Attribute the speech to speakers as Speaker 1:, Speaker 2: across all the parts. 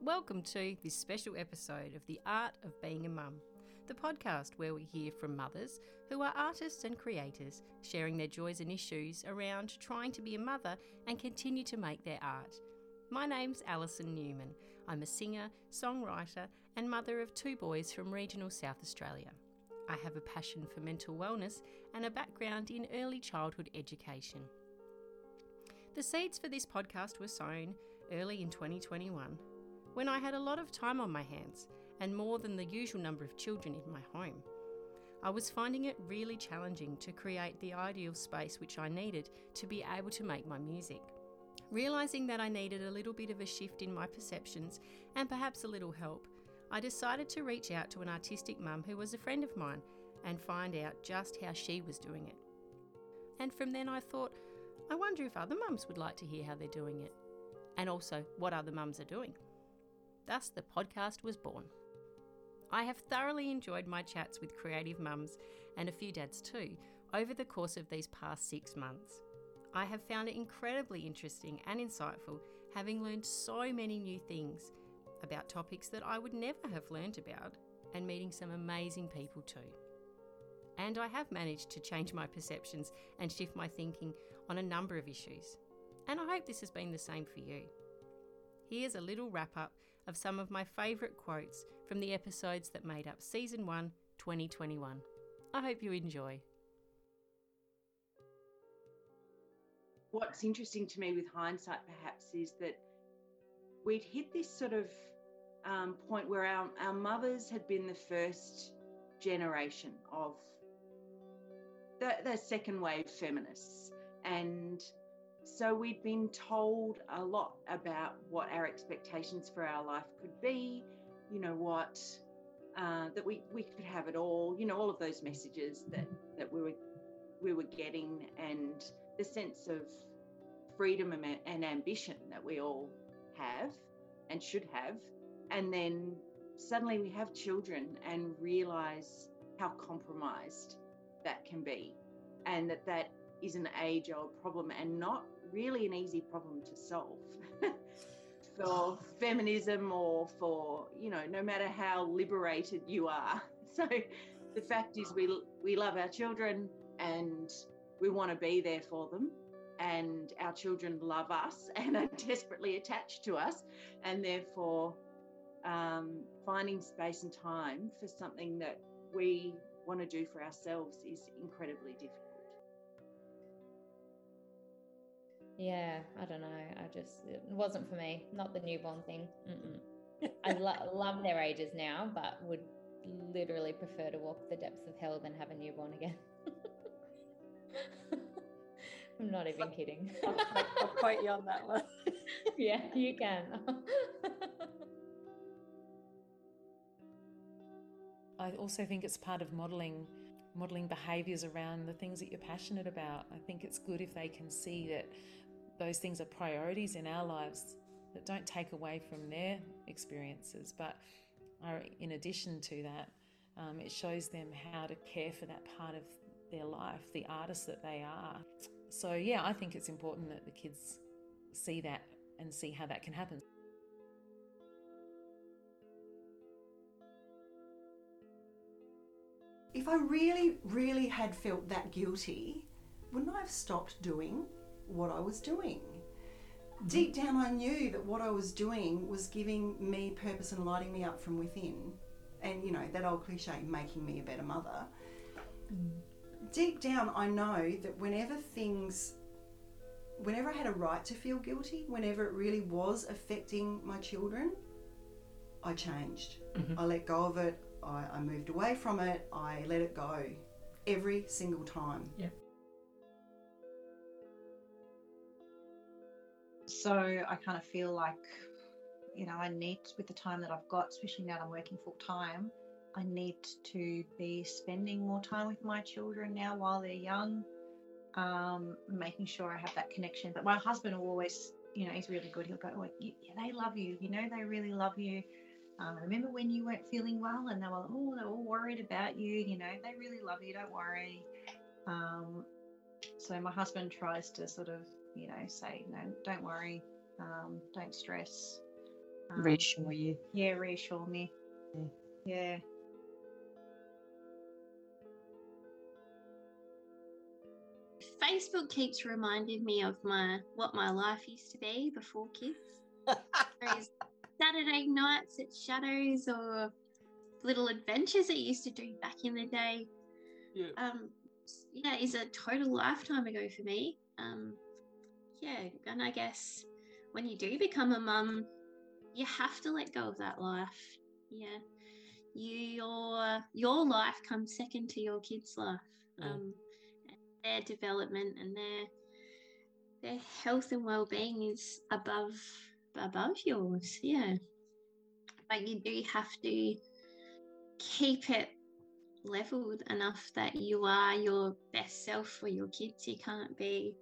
Speaker 1: Welcome to this special episode of The Art of Being a Mum, the podcast where we hear from mothers who are artists and creators sharing their joys and issues around trying to be a mother and continue to make their art. My name's Alison Newman. I'm a singer, songwriter, and mother of two boys from regional South Australia. I have a passion for mental wellness and a background in early childhood education. The seeds for this podcast were sown early in 2021 when I had a lot of time on my hands and more than the usual number of children in my home. I was finding it really challenging to create the ideal space which I needed to be able to make my music. Realising that I needed a little bit of a shift in my perceptions and perhaps a little help, I decided to reach out to an artistic mum who was a friend of mine and find out just how she was doing it. And from then I thought, I wonder if other mums would like to hear how they're doing it, and also what other mums are doing. Thus, the podcast was born. I have thoroughly enjoyed my chats with creative mums and a few dads too over the course of these past six months. I have found it incredibly interesting and insightful, having learned so many new things about topics that I would never have learned about, and meeting some amazing people too. And I have managed to change my perceptions and shift my thinking on a number of issues. And I hope this has been the same for you. Here's a little wrap up of some of my favourite quotes from the episodes that made up Season 1 2021. I hope you enjoy.
Speaker 2: What's interesting to me with hindsight, perhaps, is that we'd hit this sort of um, point where our, our mothers had been the first generation of the, the second wave feminists. And so we'd been told a lot about what our expectations for our life could be, you know, what uh, that we, we could have it all, you know, all of those messages that, that we were we were getting and the sense of freedom and ambition that we all have and should have. And then suddenly we have children and realize how compromised that can be and that that is an age old problem and not really an easy problem to solve. For feminism or for you know no matter how liberated you are. So the fact is we we love our children and we want to be there for them. And our children love us and are desperately attached to us. And therefore um, finding space and time for something that we want to do for ourselves is incredibly difficult
Speaker 3: Yeah, I don't know. I just it wasn't for me. Not the newborn thing. I lo- love their ages now, but would literally prefer to walk the depths of hell than have a newborn again. I'm not even kidding.
Speaker 4: I'll, I'll quote you on that one.
Speaker 3: yeah, you can.
Speaker 4: I also think it's part of modeling modeling behaviors around the things that you're passionate about. I think it's good if they can see that those things are priorities in our lives that don't take away from their experiences, but are in addition to that. Um, it shows them how to care for that part of their life, the artist that they are. So, yeah, I think it's important that the kids see that and see how that can happen.
Speaker 5: If I really, really had felt that guilty, wouldn't I have stopped doing what I was doing. Deep down, I knew that what I was doing was giving me purpose and lighting me up from within. And, you know, that old cliche, making me a better mother. Mm. Deep down, I know that whenever things, whenever I had a right to feel guilty, whenever it really was affecting my children, I changed. Mm-hmm. I let go of it. I, I moved away from it. I let it go every single time.
Speaker 4: Yeah.
Speaker 6: So I kind of feel like, you know, I need, with the time that I've got, especially now that I'm working full time, I need to be spending more time with my children now while they're young, um, making sure I have that connection. But my husband will always, you know, he's really good. He'll go, oh, yeah, they love you. You know, they really love you. Um, remember when you weren't feeling well and they were, oh, they're all worried about you. You know, they really love you. Don't worry. Um, so my husband tries to sort of you know, say, no, don't worry, um, don't stress. um,
Speaker 7: Reassure you.
Speaker 6: yeah, reassure me. Yeah.
Speaker 8: Facebook keeps reminding me of my what my life used to be before kids. Saturday nights at Shadows or little adventures I used to do back in the day.
Speaker 7: Yeah.
Speaker 8: Um, yeah, is a total lifetime ago for me. Um, yeah, and I guess when you do become a mum, you have to let go of that life. Yeah, you, your your life comes second to your kids' life.
Speaker 7: Mm.
Speaker 8: Um, and their development and their their health and well-being is above above yours. Yeah, but you do have to keep it leveled enough that you are your best self for your kids. You can't be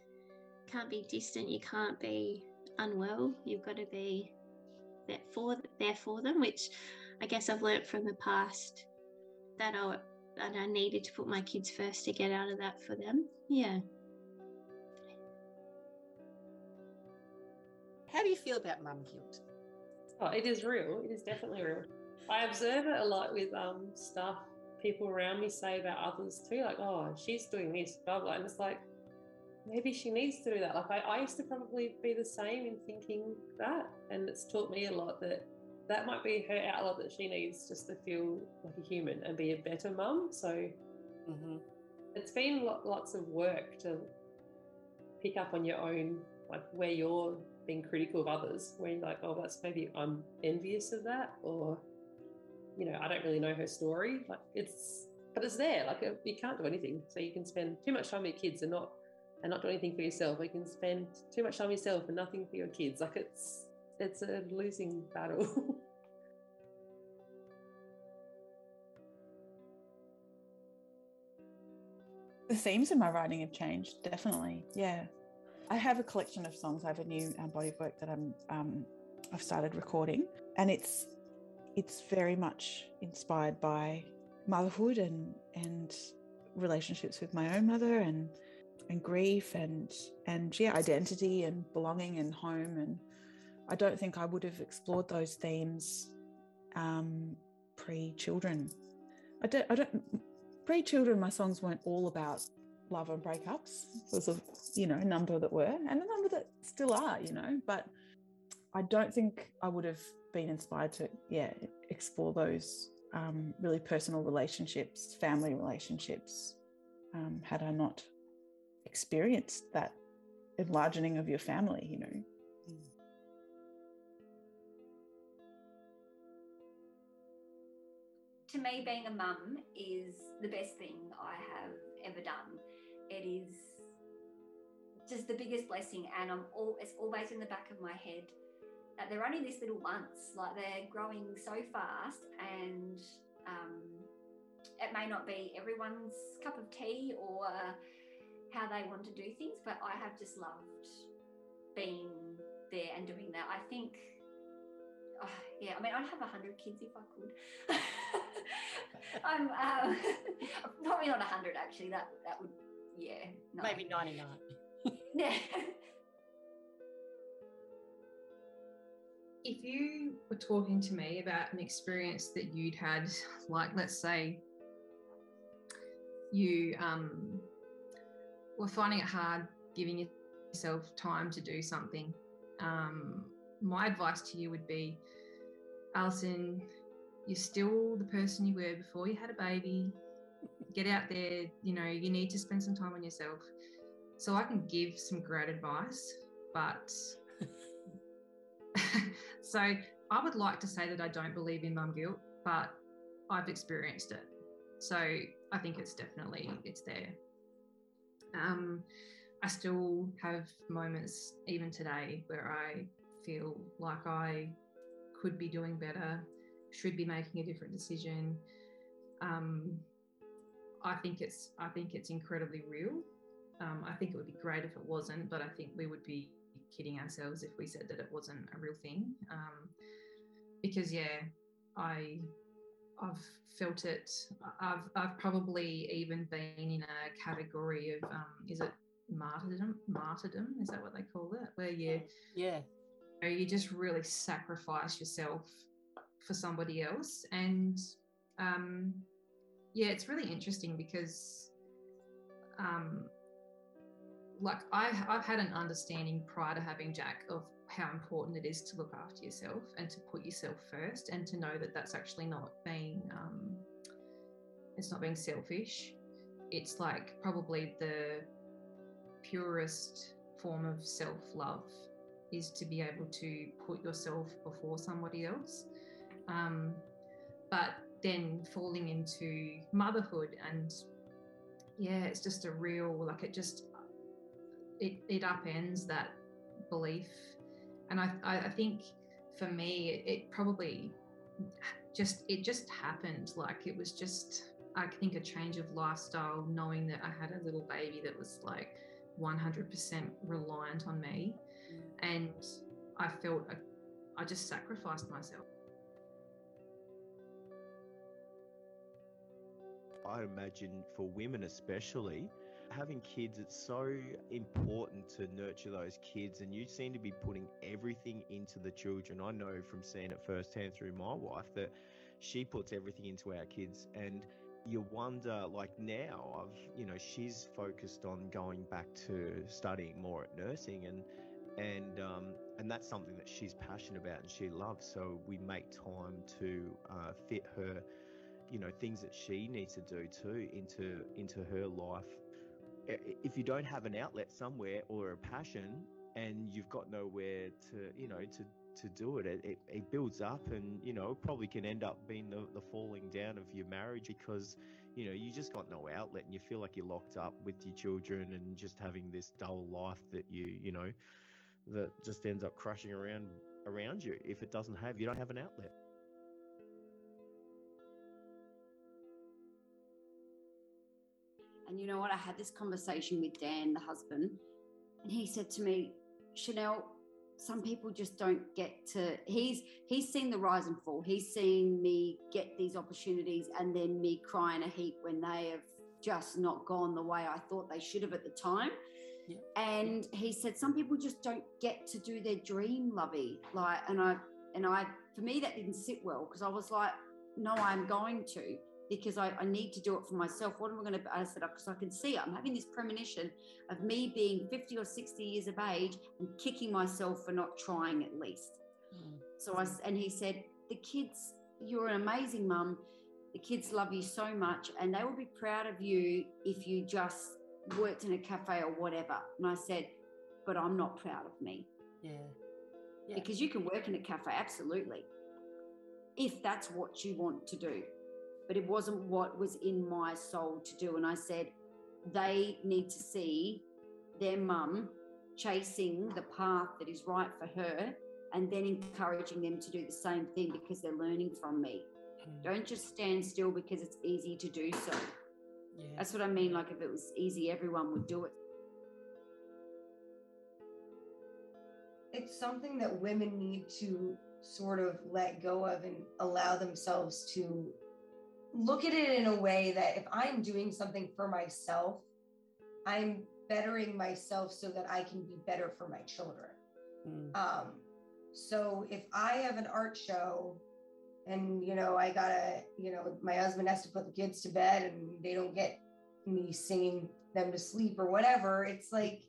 Speaker 8: can't be distant. You can't be unwell. You've got to be there for there for them, which I guess I've learnt from the past that I that I needed to put my kids first to get out of that for them. Yeah.
Speaker 7: How do you feel about mum guilt?
Speaker 9: Oh, it is real. It is definitely real. I observe it a lot with um stuff people around me say about others too. Like, oh, she's doing this, blah blah. And it's like, maybe she needs to do that. Like, I, I used to probably be the same in thinking that, and it's taught me a lot that that might be her outlet that she needs just to feel like a human and be a better mum. So
Speaker 7: Mm-hmm.
Speaker 9: it's been lo- lots of work to pick up on your own, like where you're being critical of others, where you're like, oh, that's maybe I'm envious of that, or you know, I don't really know her story. Like it's, but it's there. Like you can't do anything. So you can spend too much time with your kids and not and not do anything for yourself. You can spend too much time yourself and nothing for your kids. Like it's it's a losing battle.
Speaker 10: The themes in my writing have changed, definitely. Yeah. I have a collection of songs. I have a new um, body of work that I'm um, I've started recording, and it's it's very much inspired by motherhood and and relationships with my own mother and and grief and and yeah identity and belonging and home and I don't think I would have explored those themes um, pre children. I don't I don't pre children my songs weren't all about love and breakups. There was a you know number that were and a number that still are you know but I don't think I would have been inspired to yeah explore those um, really personal relationships, family relationships, um, had I not experienced that enlarging of your family, you know.
Speaker 11: to me, being a mum is the best thing I have ever done. It is just the biggest blessing, and I'm all it's always in the back of my head that they're only this little once. Like they're growing so fast, and um, it may not be everyone's cup of tea or how they want to do things, but I have just loved being there and doing that. I think oh, yeah, I mean, I'd have a hundred kids if I could. I'm um, probably not a hundred actually. That that would, yeah, no.
Speaker 7: Maybe 99.
Speaker 11: Yeah.
Speaker 12: if you were talking to me about an experience that you'd had, like let's say you um, were finding it hard giving yourself time to do something, um, my advice to you would be, Alison, you're still the person you were before you had a baby. Get out there, you know, you need to spend some time on yourself. So I can give some great advice, but so I would like to say that I don't believe in mum guilt, but I've experienced it. So I think it's definitely it's there. Um, I still have moments even today where I feel like I could be doing better, should be making a different decision. Um, I think it's I think it's incredibly real. Um, I think it would be great if it wasn't, but I think we would be kidding ourselves if we said that it wasn't a real thing. Um, because yeah, I I've felt it. I've I've probably even been in a category of um, is it martyrdom? Martyrdom is that what they call it? Where you
Speaker 7: Yeah.
Speaker 12: know, you just really sacrifice yourself for somebody else. And um, yeah, it's really interesting because, um, like, I, I've had an understanding prior to having Jack of how important it is to look after yourself and to put yourself first and to know that that's actually not being um, it's not being selfish. It's like probably the purest form of self-love is to be able to put yourself before somebody else. Um, but then falling into motherhood and yeah it's just a real like it just it, it upends that belief. And I, I think for me it, probably just it just happened. Like it was just I think a change of lifestyle knowing that I had a little baby that was like 100% reliant on me. And I felt a, I just sacrificed myself.
Speaker 13: I imagine for women especially having kids, it's so important to nurture those kids, and you seem to be putting everything into the children. I know from seeing it firsthand through my wife that she puts everything into our kids, and you wonder, like now, I've you know she's focused on going back to studying more at nursing, and and um, and that's something that she's passionate about and she loves. So we make time to uh, fit her you know things that she needs to do too into into her life if you don't have an outlet somewhere or a passion and you've got nowhere to you know to to do it, it it builds up and you know probably can end up being the, the falling down of your marriage because you know you just got no outlet and you feel like you're locked up with your children and just having this dull life that you you know that just ends up crushing around around you. If it doesn't have you don't have an outlet
Speaker 14: And you know what? I had this conversation with Dan, the husband, and he said to me, Chanel, some people just don't get to he's he's seen the rise and fall. He's seen me get these opportunities and then me crying a heap when they have just not gone the way I thought they should have at the time. Yeah. And he said some people just don't get to do their dream, lovey. Like and I and I for me that didn't sit well because I was like, no, I'm going to because I, I, need to do it for myself. What am I going to? I said because I can see it. I'm having this premonition of me being 50 or 60 years of age and kicking myself for not trying at least. Mm. So I and he said, the kids, you're an amazing mum. The kids love you so much, and they will be proud of you if you just worked in a cafe or whatever. And I said, but I'm not proud of me.
Speaker 7: Yeah. yeah.
Speaker 14: Because you can work in a cafe, absolutely, if that's what you want to do but it wasn't what was in my soul to do. And I said, they need to see their mum chasing the path that is right for her and then encouraging them to do the same thing because they're learning from me. Mm. Don't just stand still because it's easy to do so. Yeah. That's what I mean. Like, if it was easy, everyone would do it.
Speaker 15: It's something that women need to sort of let go of and allow themselves to look at it in a way that if I'm doing something for myself, I'm bettering myself so that I can be better for my children. Mm. Um, so if I have an art show and you know I gotta, you know, my husband has to put the kids to bed and they don't get me singing them to sleep or whatever, it's like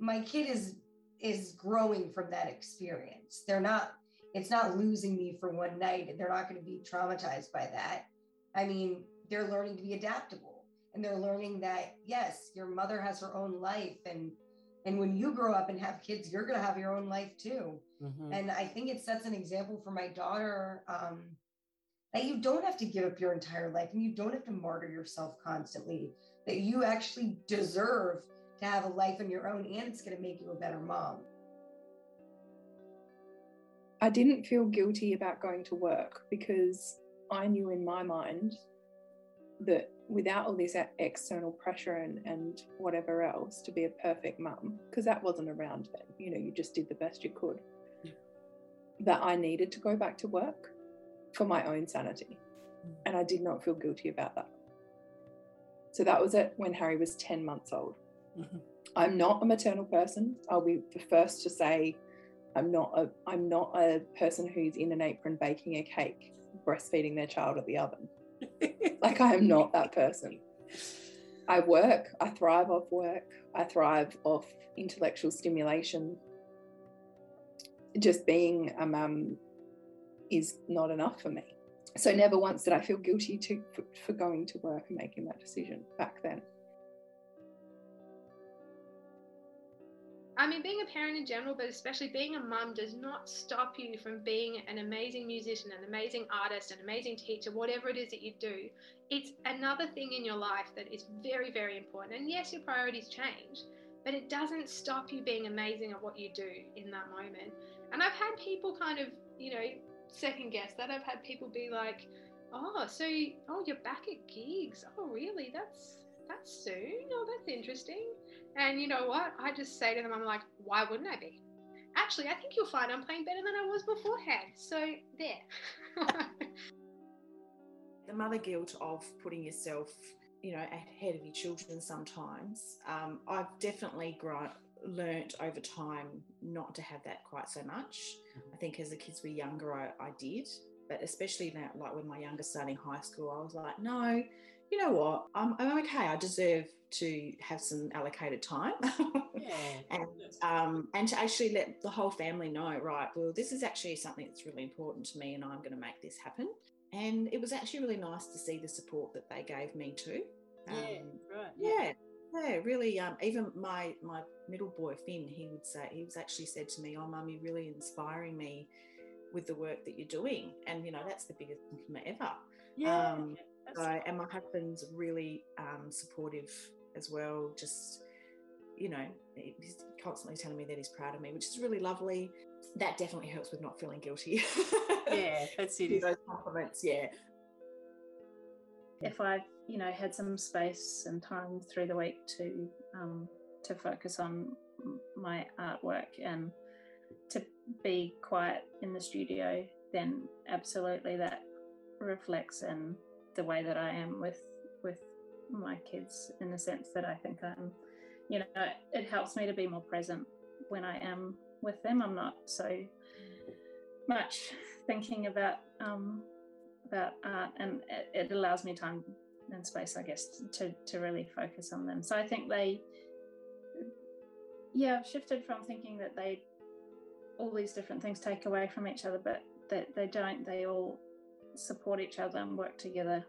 Speaker 15: my kid is is growing from that experience. They're not it's not losing me for one night. They're not going to be traumatized by that. I mean, they're learning to be adaptable and they're learning that yes, your mother has her own life and and when you grow up and have kids, you're going to have your own life too. Mm-hmm. And I think it sets an example for my daughter um, that you don't have to give up your entire life and you don't have to martyr yourself constantly, that you actually deserve to have a life on your own and it's going to make you a better mom.
Speaker 16: I didn't feel guilty about going to work because I knew in my mind that without all this external pressure and, and whatever else to be a perfect mum, because that wasn't around then, you know, you just did the best you could, yeah. that I needed to go back to work for my own sanity. Mm. And I did not feel guilty about that. So that was it when Harry was 10 months old. Mm-hmm. I'm not a maternal person. I'll be the first to say I'm not a I'm not a person who's in an apron baking a cake, breastfeeding their child at the oven. like I am not that person. I work, I thrive off work, I thrive off intellectual stimulation. Just being a mum is not enough for me. So never once did I feel guilty to for, for going to work and making that decision back then.
Speaker 17: I mean, being a parent in general, but especially being a mum, does not stop you from being an amazing musician, an amazing artist, an amazing teacher, whatever it is that you do. It's another thing in your life that is very, very important. And yes, your priorities change, but it doesn't stop you being amazing at what you do in that moment. And I've had people kind of, you know, second guess that. I've had people be like, "Oh, so oh, you're back at gigs? Oh, really? That's that's soon. Oh, that's interesting." And you know what? I just say to them, I'm like, why wouldn't I be? Actually, I think you'll find I'm playing better than I was beforehand. So there.
Speaker 5: the mother guilt of putting yourself, you know, ahead of your children sometimes. Um, I've definitely grown, learnt over time not to have that quite so much. I think as the kids were younger, I, I did, but especially now, like when my youngest starting high school, I was like, no, you know what? I'm, I'm okay. I deserve to have some allocated time.
Speaker 7: Yeah.
Speaker 5: and um, and to actually let the whole family know, right? Well, this is actually something that's really important to me, and I'm going to make this happen. And it was actually really nice to see the support that they gave me too.
Speaker 7: Yeah,
Speaker 5: Um,
Speaker 7: right.
Speaker 5: yeah, yeah, really. Um, even my my middle boy Finn, he would say he was actually said to me, "Oh, mum, you're really inspiring me with the work that you're doing," and you know that's the biggest compliment ever.
Speaker 7: Yeah,
Speaker 5: Um, so, and my husband's really um, supportive as well. Just you know, he's constantly telling me that he's proud of me, which is really lovely. That definitely helps with not feeling guilty.
Speaker 7: Yeah, that's it.
Speaker 5: Those compliments, yeah.
Speaker 18: if I, you know, had some space and time through the week to um, to focus on my artwork and to be quiet in the studio, then absolutely that reflects in the way that I am with with my kids in the sense that I think I'm, you know, it helps me to be more present when I am with them. I'm not so much thinking about um, about art, and it, it allows me time and space, I guess, to to really focus on them. So I think they, yeah, I've shifted from thinking that they all these different things take away from each other, but that they don't. They all support each other and work together.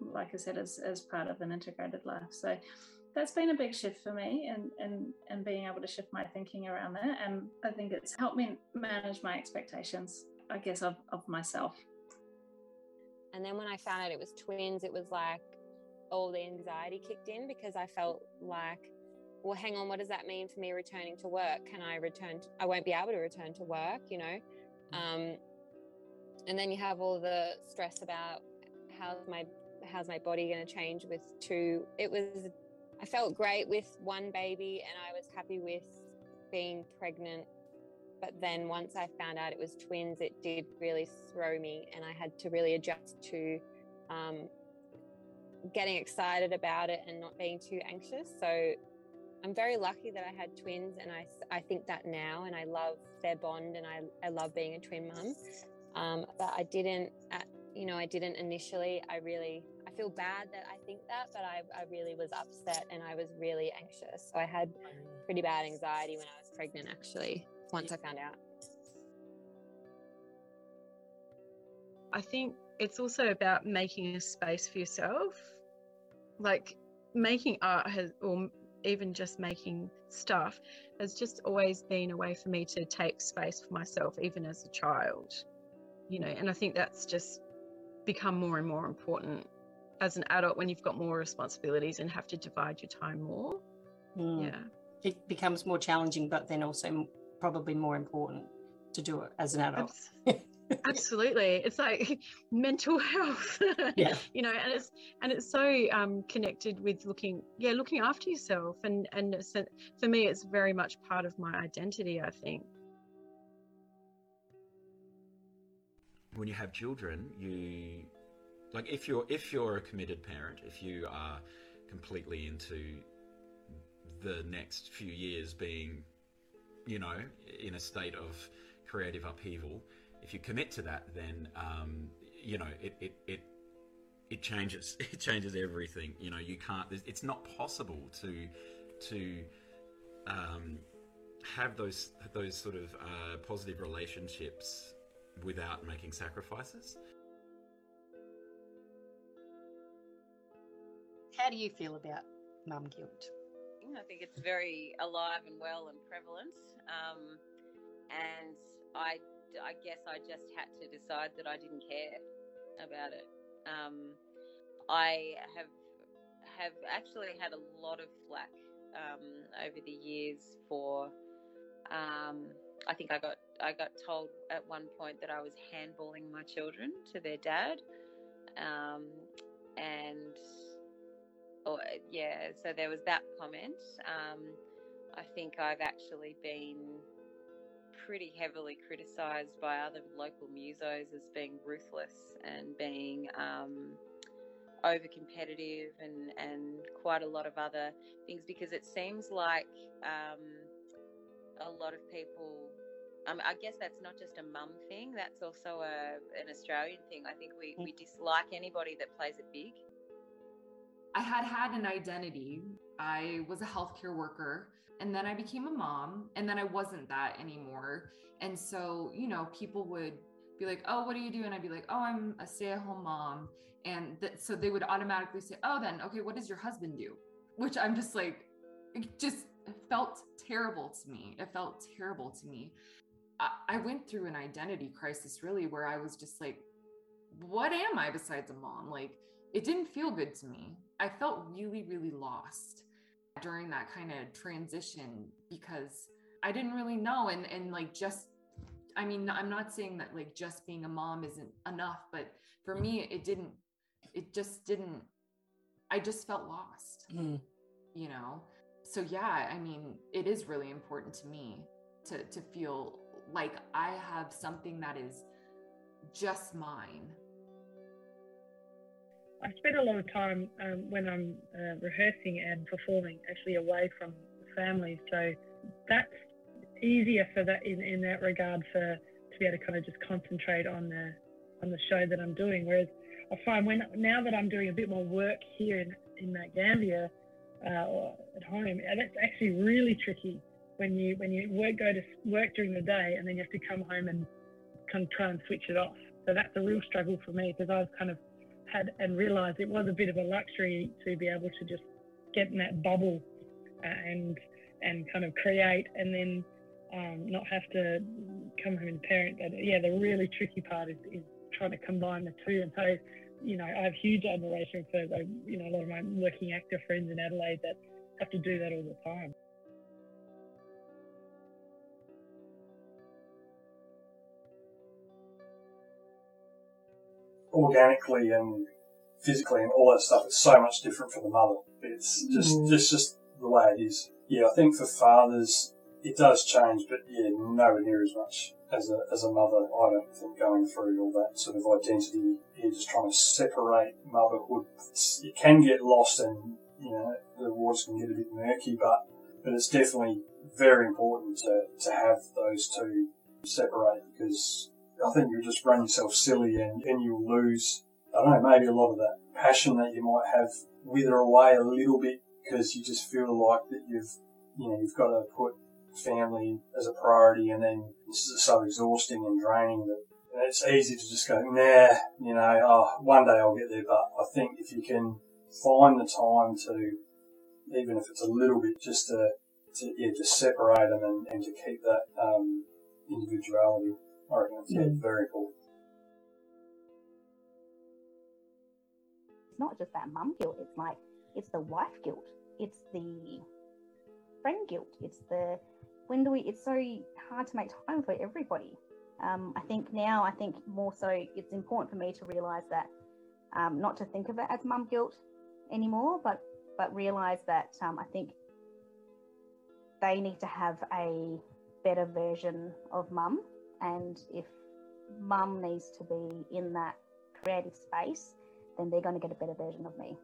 Speaker 18: Like I said, as as part of an integrated life. So that's been a big shift for me and and and being able to shift my thinking around that and i think it's helped me manage my expectations i guess of, of myself
Speaker 3: And then when I found out it was twins, it was like all the anxiety kicked in because I felt like, well, hang on, what does that mean for me returning to work? Can I return? To, I won't be able to return to work, you know? Um, and then you have all the stress about how's my how's my body going to change with two. It was I felt great with one baby, and I was happy with being pregnant but then once I found out it was twins, it did really throw me, and I had to really adjust to um, getting excited about it and not being too anxious. So I'm very lucky that I had twins, and I I think that now, and I love their bond, and I I love being a twin mum. Um, but I didn't, at, you know, I didn't initially. I really feel bad that I think that, but I I really was upset, and I was really anxious. So I had pretty bad anxiety when I was pregnant, actually once I found out.
Speaker 19: I think it's also about making a space for yourself. Like making art has, or even just making stuff, has just always been a way for me to take space for myself, even as a child. You know, and I think that's just become more and more important as an adult when you've got more responsibilities and have to divide your time more.
Speaker 7: Mm.
Speaker 19: Yeah.
Speaker 7: It becomes more challenging, but then also probably more important to do it as an adult.
Speaker 19: Absolutely. It's like mental health.
Speaker 7: Yeah.
Speaker 19: you know, and it's and it's so um connected with looking yeah, looking after yourself and and it's for me it's very much part of my identity, I think.
Speaker 20: when you have children, you like if you're if you're a committed parent, if you are completely into the next few years being you know, in a state of creative upheaval, if you commit to that, then um, you know it, it it it changes it changes everything. You know, you can't. It's not possible to to um, have those those sort of uh, positive relationships without making sacrifices.
Speaker 7: How do you feel about mum guilt?
Speaker 21: I think it's very alive and well and prevalent. Um, and I, I guess I just had to decide that I didn't care about it. Um, I have have actually had a lot of flack um, over the years for. Um, I think I got I got told at one point that I was handballing my children to their dad, um, and or yeah, so there was that comment. Um, I think I've actually been pretty heavily criticised by other local musos as being ruthless and being um, over competitive and, and quite a lot of other things because it seems like um, a lot of people. Um, I guess that's not just a mum thing, that's also a, an Australian thing. I think we, we dislike anybody that plays it big.
Speaker 22: I had had an identity. I was a healthcare worker and then I became a mom and then I wasn't that anymore. And so, you know, people would be like, "Oh, what do you do?" And I'd be like, "Oh, I'm a stay-at-home mom." And th- so they would automatically say, "Oh, then okay, what does your husband do?" Which I'm just like it just felt terrible to me. It felt terrible to me. I, I went through an identity crisis really where I was just like, what am I besides a mom? Like it didn't feel good to me. I felt really, really lost during that kind of transition because I didn't really know. And, and like, just, I mean, I'm not saying that like just being a mom isn't enough, but for me, it didn't, it just didn't, I just felt lost,
Speaker 7: Mm.
Speaker 22: you know? So yeah, I mean, it is really important to me to, to feel like I have something that is just mine
Speaker 23: I spend a lot of time um, when I'm uh, rehearsing and performing actually away from family. So that's easier for that in, in that regard for to be able to kind of just concentrate on the on the show that I'm doing. Whereas I find when now that I'm doing a bit more work here in in Mount Gambier uh, or at home, that's actually really tricky when you when you work go to work during the day and then you have to come home and kind of try and switch it off. So that's a real struggle for me because I've kind of had and realised it was a bit of a luxury to be able to just get in that bubble uh, and and kind of create and then um, not have to come home and parent. But yeah, the really tricky part is, is trying to combine the two. And so, you know, I have huge admiration for you know a lot of my working actor friends in Adelaide that have to do that all the time.
Speaker 24: Organically and physically and all that stuff is so much different for the mother. It's just
Speaker 25: Mm.
Speaker 24: just just the way it is. Yeah, I think for fathers it does change, but yeah, nowhere near as much as a as a mother. I don't think going through all that sort of identity. You're just trying to separate motherhood. It's, it can get lost, and you know the waters can get a bit murky, but but it's definitely very important to to have those two separate because I think you'll just run yourself silly and, and you'll lose, I don't know, maybe a lot of that passion that you might have wither away a little bit because you just feel like that you've, you know, you've got to put family as a priority and then this is so exhausting and draining that it's easy to just go, nah, you know, oh, one day I'll get there. But I think if you can find the time to, even if it's a little bit, just to, to yeah, just separate them and, and to keep that um, individuality. I reckon it's
Speaker 26: Mm.
Speaker 24: very important.
Speaker 26: It's not just that mum guilt, it's like it's the wife guilt, it's the friend guilt, it's the when do we it's so hard to make time for everybody. Um, I think now I think more so it's important for me to realise that um, not to think of it as mum guilt anymore, but but realise that um, I think they need to have a better version of mum and if mum needs to be in that creative space then they're going to get a better version of me